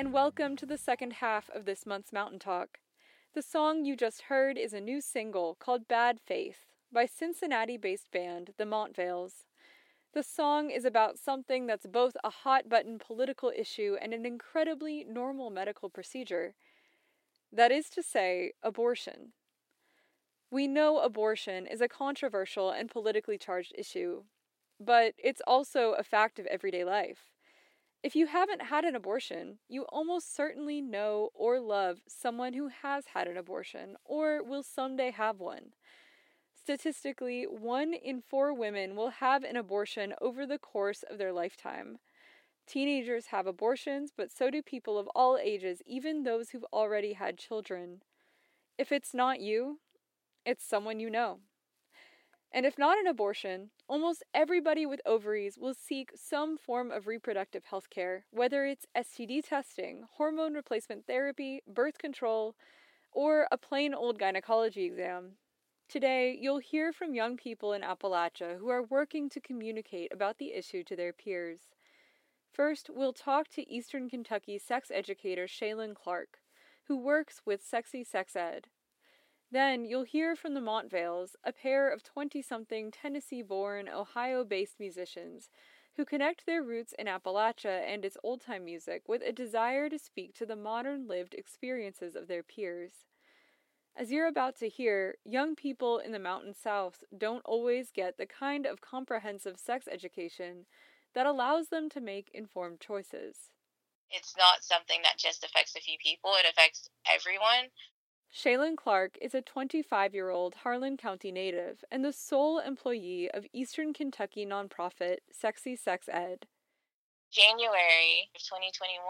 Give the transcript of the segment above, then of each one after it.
And welcome to the second half of this month's Mountain Talk. The song you just heard is a new single called Bad Faith by Cincinnati based band The Montvales. The song is about something that's both a hot button political issue and an incredibly normal medical procedure. That is to say, abortion. We know abortion is a controversial and politically charged issue, but it's also a fact of everyday life. If you haven't had an abortion, you almost certainly know or love someone who has had an abortion or will someday have one. Statistically, one in four women will have an abortion over the course of their lifetime. Teenagers have abortions, but so do people of all ages, even those who've already had children. If it's not you, it's someone you know. And if not an abortion, almost everybody with ovaries will seek some form of reproductive health care, whether it's STD testing, hormone replacement therapy, birth control, or a plain old gynecology exam. Today, you'll hear from young people in Appalachia who are working to communicate about the issue to their peers. First, we'll talk to Eastern Kentucky sex educator Shaylin Clark, who works with Sexy Sex Ed. Then you'll hear from the Montvales, a pair of 20 something Tennessee born, Ohio based musicians who connect their roots in Appalachia and its old time music with a desire to speak to the modern lived experiences of their peers. As you're about to hear, young people in the Mountain South don't always get the kind of comprehensive sex education that allows them to make informed choices. It's not something that just affects a few people, it affects everyone. Shaylin Clark is a 25 year old Harlan County native and the sole employee of Eastern Kentucky nonprofit Sexy Sex Ed. January of 2021,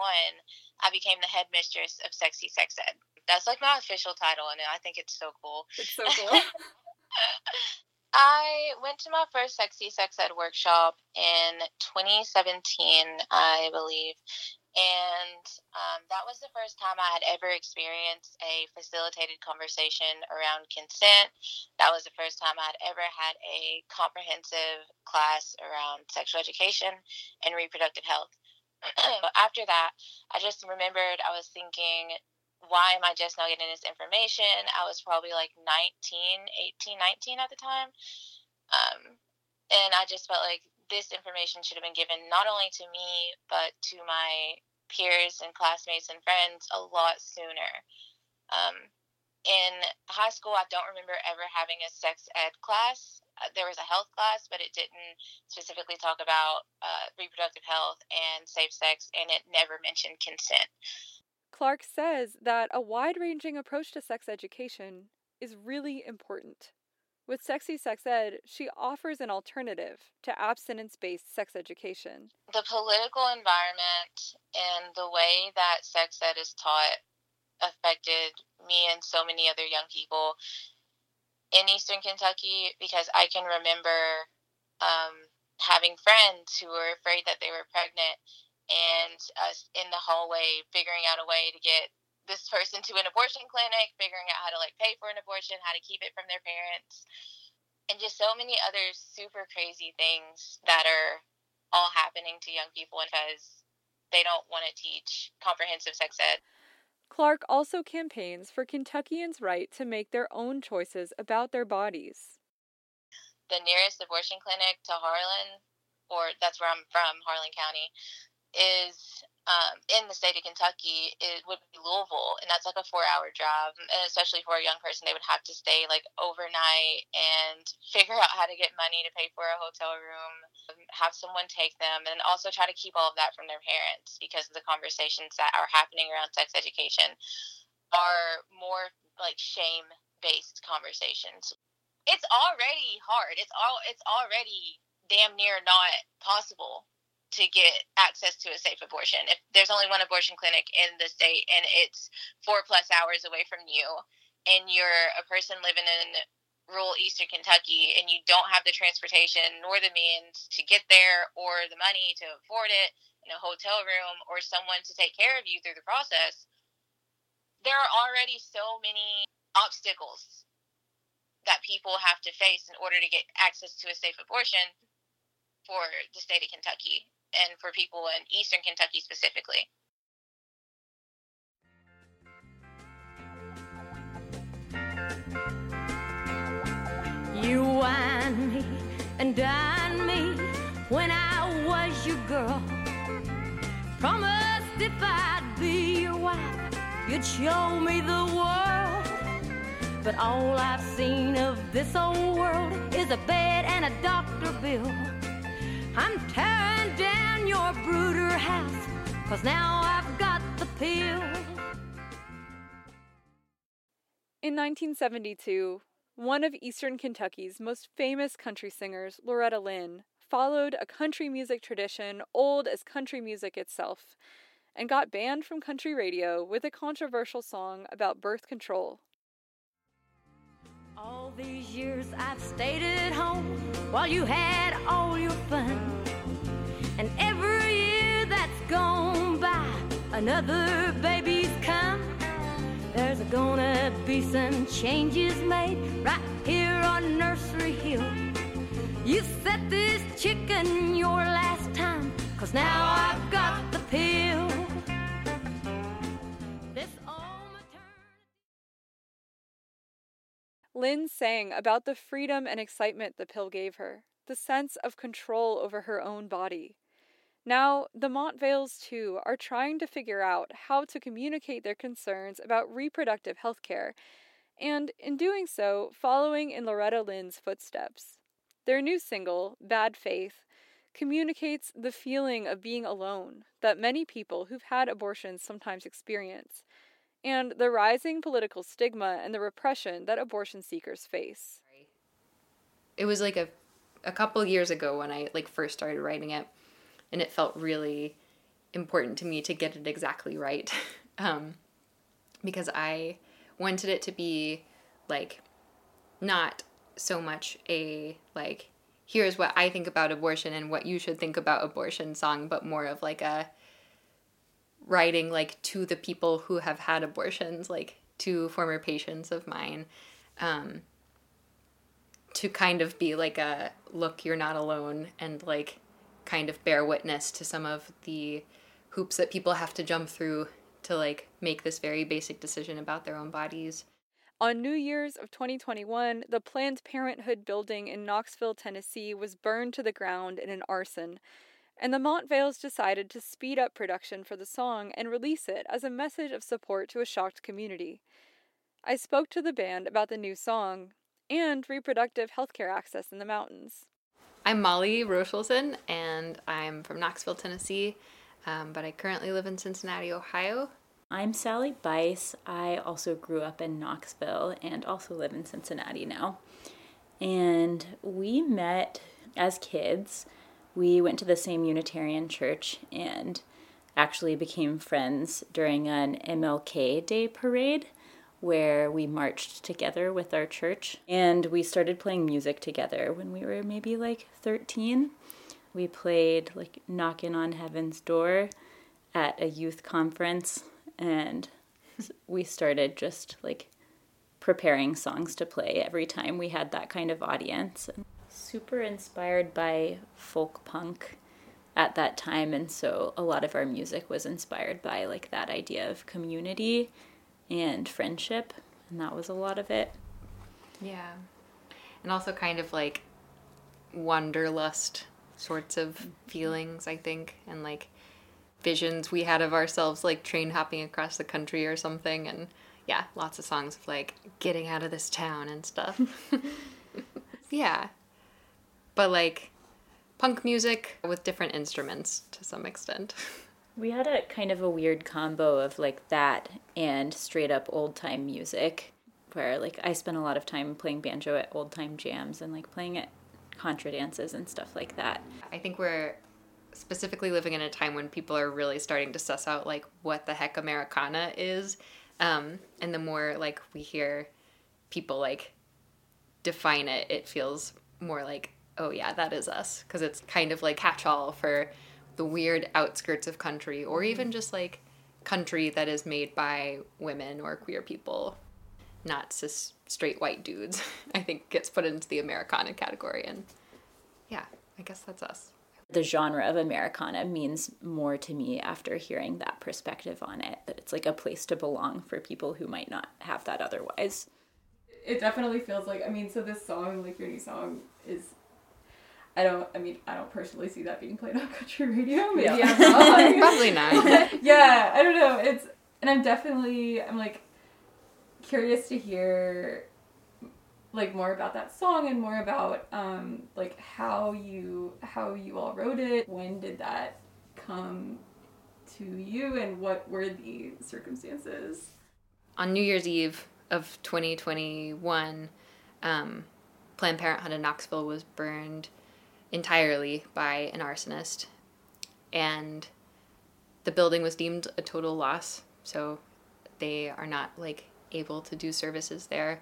I became the headmistress of Sexy Sex Ed. That's like my official title, and I think it's so cool. It's so cool. I went to my first Sexy Sex Ed workshop in 2017, I believe, and um, that was the first time I had ever experienced a facilitated conversation around consent. That was the first time I had ever had a comprehensive class around sexual education and reproductive health. But after that, I just remembered I was thinking, why am I just now getting this information? I was probably like 19, 18, 19 at the time. Um, and I just felt like this information should have been given not only to me but to my peers and classmates and friends a lot sooner. Um, in high school, I don't remember ever having a sex ed class. Uh, there was a health class, but it didn't specifically talk about uh, reproductive health and safe sex, and it never mentioned consent. Clark says that a wide ranging approach to sex education is really important. With Sexy Sex Ed, she offers an alternative to abstinence based sex education. The political environment and the way that sex ed is taught affected me and so many other young people in Eastern Kentucky because I can remember um, having friends who were afraid that they were pregnant and us in the hallway figuring out a way to get this person to an abortion clinic, figuring out how to like pay for an abortion, how to keep it from their parents, and just so many other super crazy things that are all happening to young people because they don't want to teach comprehensive sex ed. Clark also campaigns for Kentuckians' right to make their own choices about their bodies. The nearest abortion clinic to Harlan, or that's where I'm from, Harlan County, is um, in the state of Kentucky, it would be Louisville, and that's like a four-hour drive. And especially for a young person, they would have to stay like overnight and figure out how to get money to pay for a hotel room, have someone take them, and also try to keep all of that from their parents because of the conversations that are happening around sex education are more like shame-based conversations. It's already hard. It's all. It's already damn near not possible to get access to a safe abortion. If there's only one abortion clinic in the state and it's four plus hours away from you, and you're a person living in rural eastern Kentucky and you don't have the transportation nor the means to get there or the money to afford it in a hotel room or someone to take care of you through the process, there are already so many obstacles that people have to face in order to get access to a safe abortion for the state of Kentucky and for people in Eastern Kentucky specifically. You wined me and dine me when I was your girl. Promised if I'd be your wife, you'd show me the world. But all I've seen of this old world is a bed and a doctor bill. I'm tearing down your brooder house, cause now I've got the pill. In 1972, one of Eastern Kentucky's most famous country singers, Loretta Lynn, followed a country music tradition old as country music itself and got banned from country radio with a controversial song about birth control. All these years I've stayed at home while you had all your fun. And every year that's gone by, another baby's come. There's gonna be some changes made right here on Nursery Hill. You set this chicken your last time, cause now I've got the pill. Lynn sang about the freedom and excitement the pill gave her, the sense of control over her own body. Now, the Montvales, too, are trying to figure out how to communicate their concerns about reproductive health care, and in doing so, following in Loretta Lynn's footsteps. Their new single, Bad Faith, communicates the feeling of being alone that many people who've had abortions sometimes experience, and the rising political stigma and the repression that abortion seekers face. It was like a a couple years ago when I like first started writing it and it felt really important to me to get it exactly right um, because I wanted it to be like not so much a like here's what I think about abortion and what you should think about abortion song, but more of like a writing like to the people who have had abortions, like to former patients of mine, um, to kind of be like a look, you're not alone, and like kind of bear witness to some of the hoops that people have to jump through to like make this very basic decision about their own bodies. On New Year's of 2021, the Planned Parenthood building in Knoxville, Tennessee was burned to the ground in an arson, and the Montvales decided to speed up production for the song and release it as a message of support to a shocked community. I spoke to the band about the new song and reproductive healthcare access in the mountains. I'm Molly Rochelson, and I'm from Knoxville, Tennessee, um, but I currently live in Cincinnati, Ohio. I'm Sally Bice. I also grew up in Knoxville and also live in Cincinnati now. And we met as kids. We went to the same Unitarian church and actually became friends during an MLK Day parade where we marched together with our church. And we started playing music together when we were maybe like 13. We played like Knocking on Heaven's Door at a youth conference, and we started just like preparing songs to play every time we had that kind of audience. Super inspired by folk punk at that time, and so a lot of our music was inspired by like that idea of community and friendship, and that was a lot of it. Yeah. And also kind of like wanderlust sorts of feelings, I think, and like visions we had of ourselves like train hopping across the country or something and yeah, lots of songs of like getting out of this town and stuff. yeah. But like punk music with different instruments to some extent. We had a kind of a weird combo of like that and straight up old time music, where like I spent a lot of time playing banjo at old time jams and like playing at contra dances and stuff like that. I think we're specifically living in a time when people are really starting to suss out like what the heck Americana is. Um, and the more like we hear people like define it, it feels more like, oh yeah, that is us. Because it's kind of like catch all for the weird outskirts of country or mm-hmm. even just like country that is made by women or queer people not cis straight white dudes i think gets put into the americana category and yeah i guess that's us The genre of Americana means more to me after hearing that perspective on it, that it's like a place to belong for people who might not have that otherwise. It definitely feels like, I mean, so this song, like your new song, is I don't. I mean, I don't personally see that being played on country radio. Maybe Yeah. I'm wrong. Probably not. yeah, I don't know. It's and I'm definitely I'm like curious to hear like more about that song and more about um like how you how you all wrote it. When did that come to you and what were the circumstances? on New Year's Eve of 2021, um, Planned Parenthood in Knoxville was burned entirely by an arsonist, and the building was deemed a total loss. So they are not like able to do services there.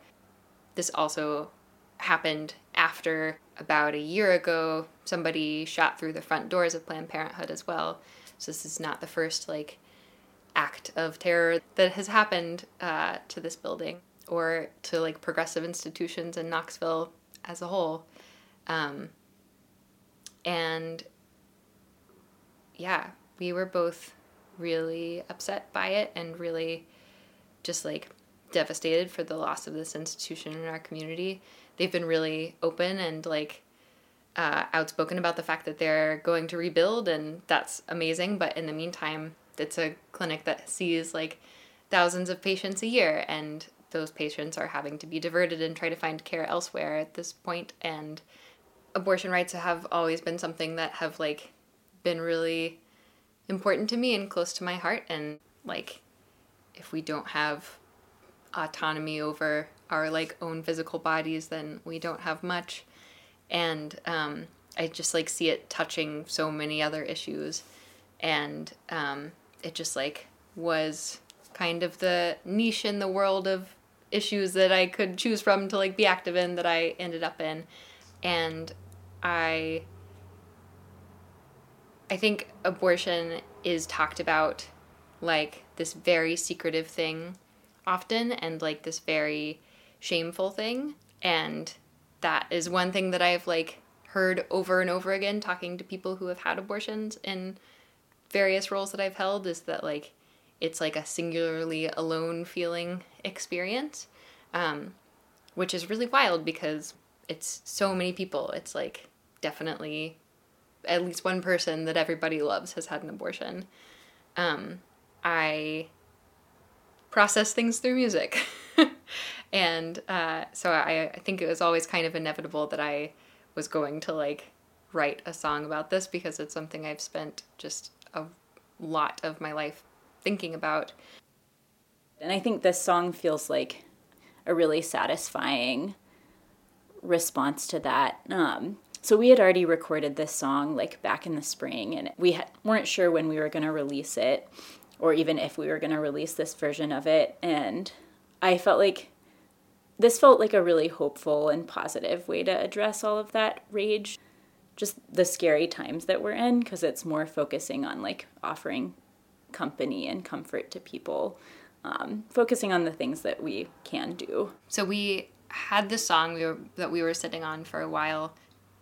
This also happened after about a year ago somebody shot through the front doors of Planned Parenthood as well. So this is not the first like act of terror that has happened uh, to this building or to like progressive institutions in Knoxville as a whole. Um, and yeah, we were both really upset by it and really just like devastated for the loss of this institution in our community. They've been really open and like uh, outspoken about the fact that they're going to rebuild, and that's amazing. But in the meantime, it's a clinic that sees like thousands of patients a year, and those patients are having to be diverted and try to find care elsewhere at this. And abortion rights have always been something that have like been really important to me and close to my heart. And like, if we don't have autonomy over our like own physical bodies, then we don't have much. And um, I just like see it touching so many other issues, and um, it just like was kind of the niche in the world of issues that I could choose from to like be active in that I ended up in, and I I think abortion is talked about like this very secretive thing often and like this very shameful thing. And that is one thing that I've like heard over and over again talking to people who have had abortions in various roles that I've held is that like it's like a singularly alone feeling experience um, which is really wild because it's so many people it's like definitely at least one person that everybody loves has had an abortion um, I process things through music. and uh, so I, I think it was always kind of inevitable that I was going to like write a song about this because it's something I've spent just a lot of my life thinking about. And I think this song feels like a really satisfying response to that. Um, so we had already recorded this song like back in the spring, and we had, weren't sure when we were going to release it, or even if we were going to release this version of it. And I felt like this felt like a really hopeful and positive way to address all of that rage, just the scary times that we're in, because it's more focusing on like offering company and comfort to people, um, focusing on the things that we can do. So we had this song we were, that we were sitting on for a while,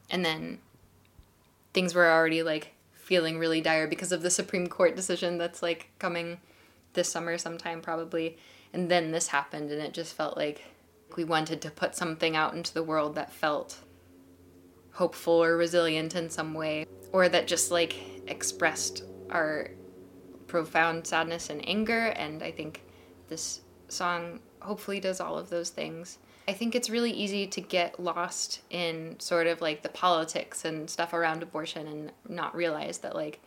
and then things were already like feeling really dire because of the Supreme Court decision that's like coming this summer sometime probably. And then this happened, and it just felt like we wanted to put something out into the world that felt hopeful or resilient in some way, or that just like expressed our profound sadness and anger. And I think this song hopefully does all of those things. I think it's really easy to get lost in sort of like the politics and stuff around abortion and not realize that like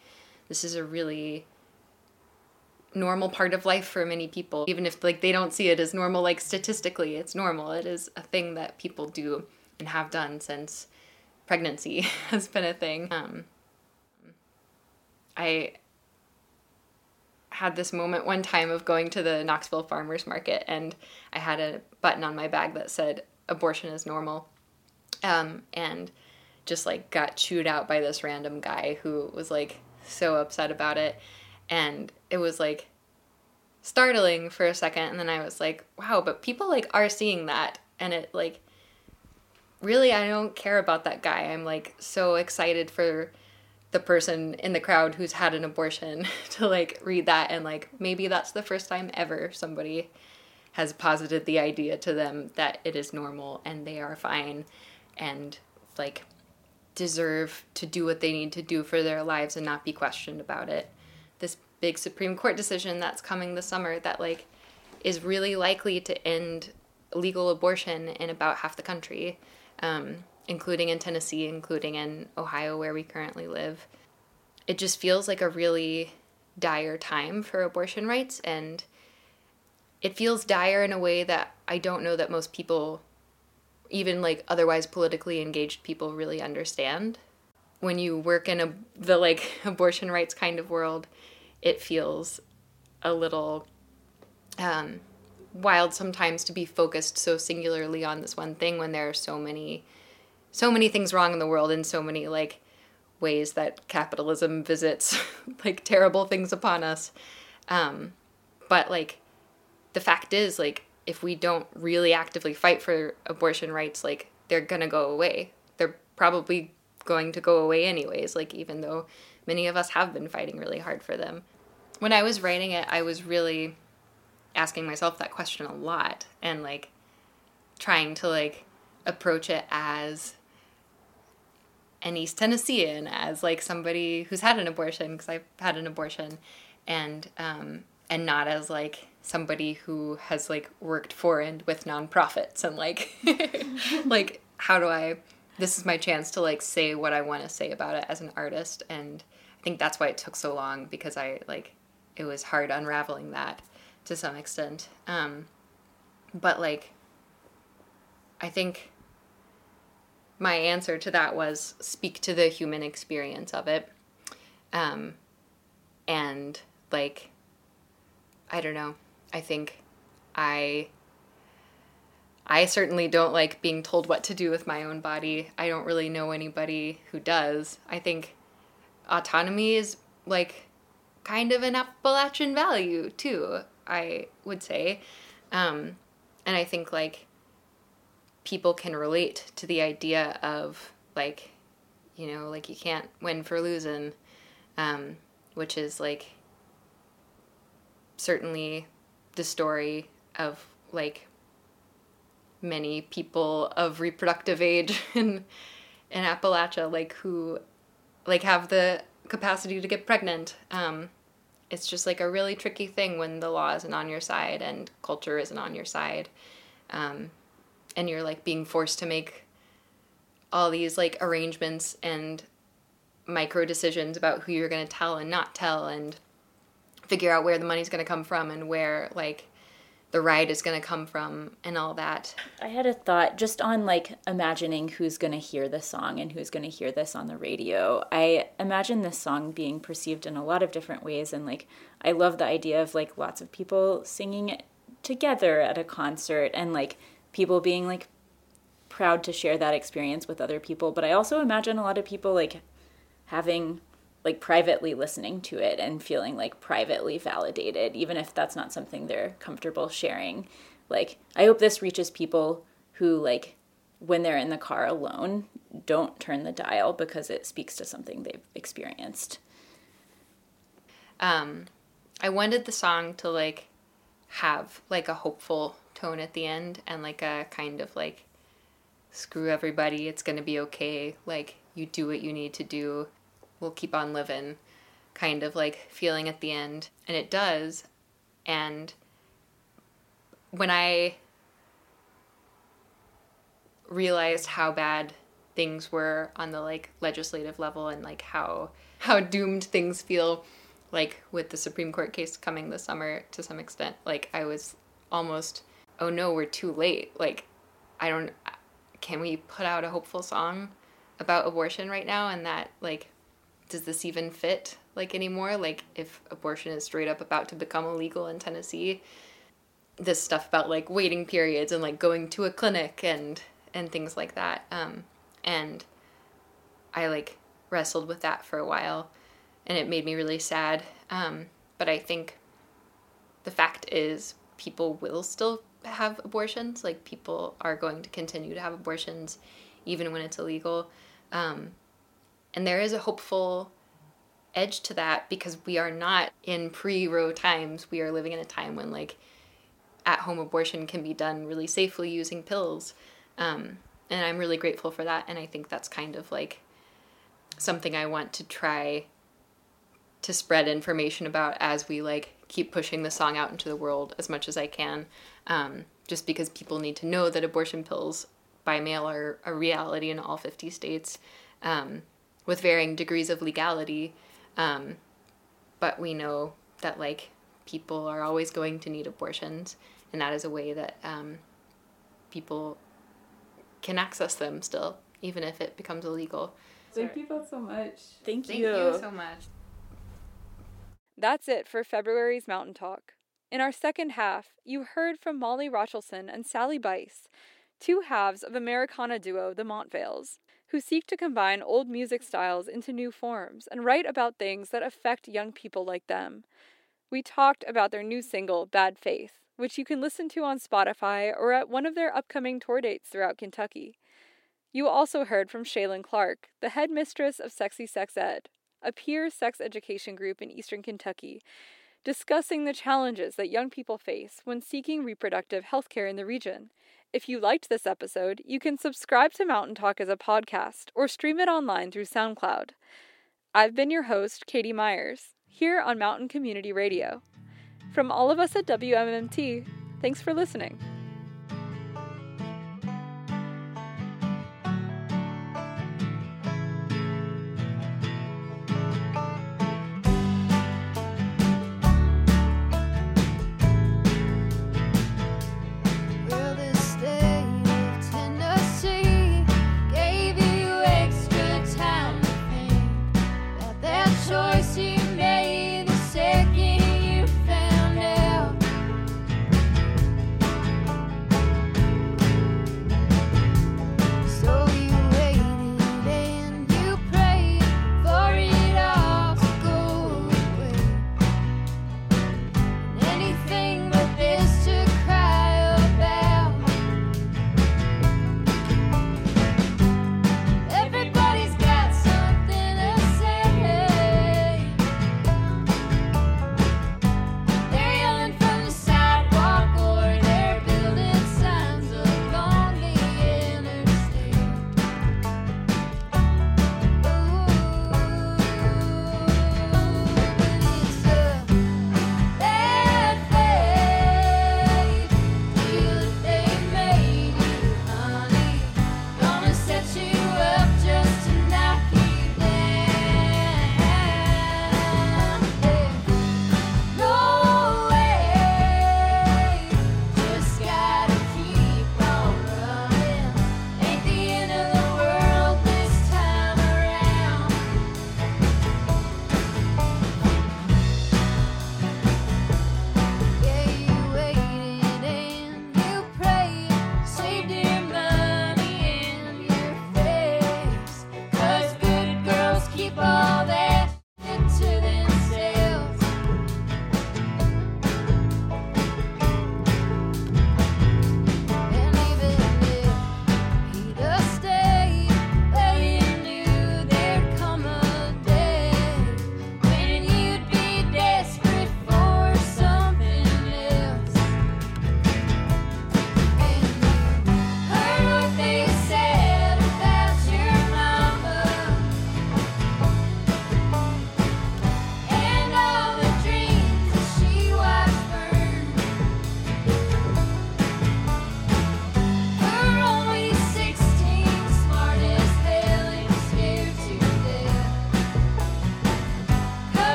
this is a really normal part of life for many people even if like they don't see it as normal like statistically it's normal. It is a thing that people do and have done since pregnancy has been a thing. Um, i had this moment one time of going to the Knoxville Farmers Market and I had a button on my bag that said abortion is normal. Um, and just like got chewed out by this random guy who was like so upset about it. And it was like startling for a second. And then I was like, wow, but people like are seeing that. And it like, really, I don't care about that guy. I'm like so excited for the person in the crowd who's had an abortion to like read that and like maybe that's the first time ever somebody has posited the idea to them that it is normal and they are fine and like deserve to do what they need to do for their lives and not be questioned about it. This big Supreme Court decision that's coming this summer that like is really likely to end legal abortion in about half the country, um, including in Tennessee, including in Ohio, where we currently live. It just feels like a really dire time for abortion rights, and it feels dire in a way that I don't know that most people, even like otherwise politically engaged people, really understand. When you work in a the like abortion rights kind of world, it feels a little um, wild sometimes to be focused so singularly on this one thing when there are so many so many things wrong in the world in so many like ways that capitalism visits like terrible things upon us. Um, but like the fact is like if we don't really actively fight for abortion rights like they're gonna go away. They're probably going to go away anyways like even though many of us have been fighting really hard for them. When i was writing it i was really asking myself that question a lot and like trying to like approach it as an East Tennessean, as like somebody who's had an abortion because I've had an abortion, and um, and not as like somebody who has like worked for and with nonprofits and like like how do I this is my chance to like say what I want to say about it as an artist and I think that's why it took so long because I like it was hard unraveling that to some extent. Um, but like, I think my answer to that was speak to the human experience of it. Um, and like, I don't know. I think I I certainly don't like being told what to do with my own body. I don't really know anybody who does. I think autonomy is like kind of an Appalachian value too. I would say. Um, and I think like people can relate to the idea of like, you know, like you can't win for losing, um, which is like certainly the story of like many people of reproductive age in in Appalachia, like who like have the capacity to get pregnant. Um, it's just like a really tricky thing when the law isn't on your side and culture isn't on your side um, and you're like being forced to make all these like arrangements and micro decisions about who you're going to tell and not tell and figure out where the money's going to come from and where like the ride is going to come from and all that. I had a thought just on like imagining who's going to hear the song and who's going to hear this on the radio. I imagine this song being perceived in a lot of different ways and like I love the idea of like lots of people singing it together at a concert and like people being like proud to share that experience with other people, but I also imagine a lot of people like having like privately listening to it and feeling like privately validated, even if that's not something they're comfortable sharing. Like, I hope this reaches people who, like, when they're in the car alone, don't turn the dial because it speaks to something they've experienced. Um, I wanted the song to, like, have, like, a hopeful tone at the end and, like, a kind of, like, screw everybody, it's gonna be okay. Like, you do what you need to do we'll keep on living kind of like feeling at the end. And it does. And when I realized how bad things were on the like legislative level and like how how doomed things feel like with the Supreme Court case coming this summer to some extent like I was almost oh no we're too late like I don't can we put out a hopeful song about abortion right now and that like does this even fit like anymore? Like if abortion is straight up about to become illegal in Tennessee, this stuff about like waiting periods and like going to a clinic and and things like that. Um, and I like wrestled with that for a while, and it made me really sad. Um, but I think the fact is people will still have abortions. Like people are going to continue to have abortions even when it's illegal. Um, and there is a hopeful edge to that because we are not in pre Roe times. We are living in a time when, like, at home abortion can be done really safely using pills. Um, and I'm really grateful for that. And I think that's kind of like something I want to try to spread information about as we like keep pushing the song out into the world as much as I can. Um, just because people need to know that abortion pills by mail are a reality in all 50 states um, with varying degrees of legality. Um, but we know that like people are always going to need abortions, and that is a way that um, people can access them still, even if it becomes illegal. Thank you both so much. Thank, you. Thank you. you so much. That's it for February's Mountain Talk. In our second half, you heard from Molly Rochelson and Sally Bice, two halves of Americana duo The Montvales, who seek to combine old music styles into new forms and write about things that affect young people like them. We talked about their new single, Bad Faith, which you can listen to on Spotify or at one of their upcoming tour dates throughout Kentucky. You also heard from Shaylin Clark, the headmistress of Sexy Sex Ed, a peer sex education group in eastern Kentucky, discussing the challenges that young people face when seeking reproductive health care in the region. If you liked this episode, you can subscribe to Mountain Talk as a podcast or stream it online through SoundCloud. I've been your host, Katie Myers, here on Mountain Community Radio. From all of us at WMMT, thanks for listening.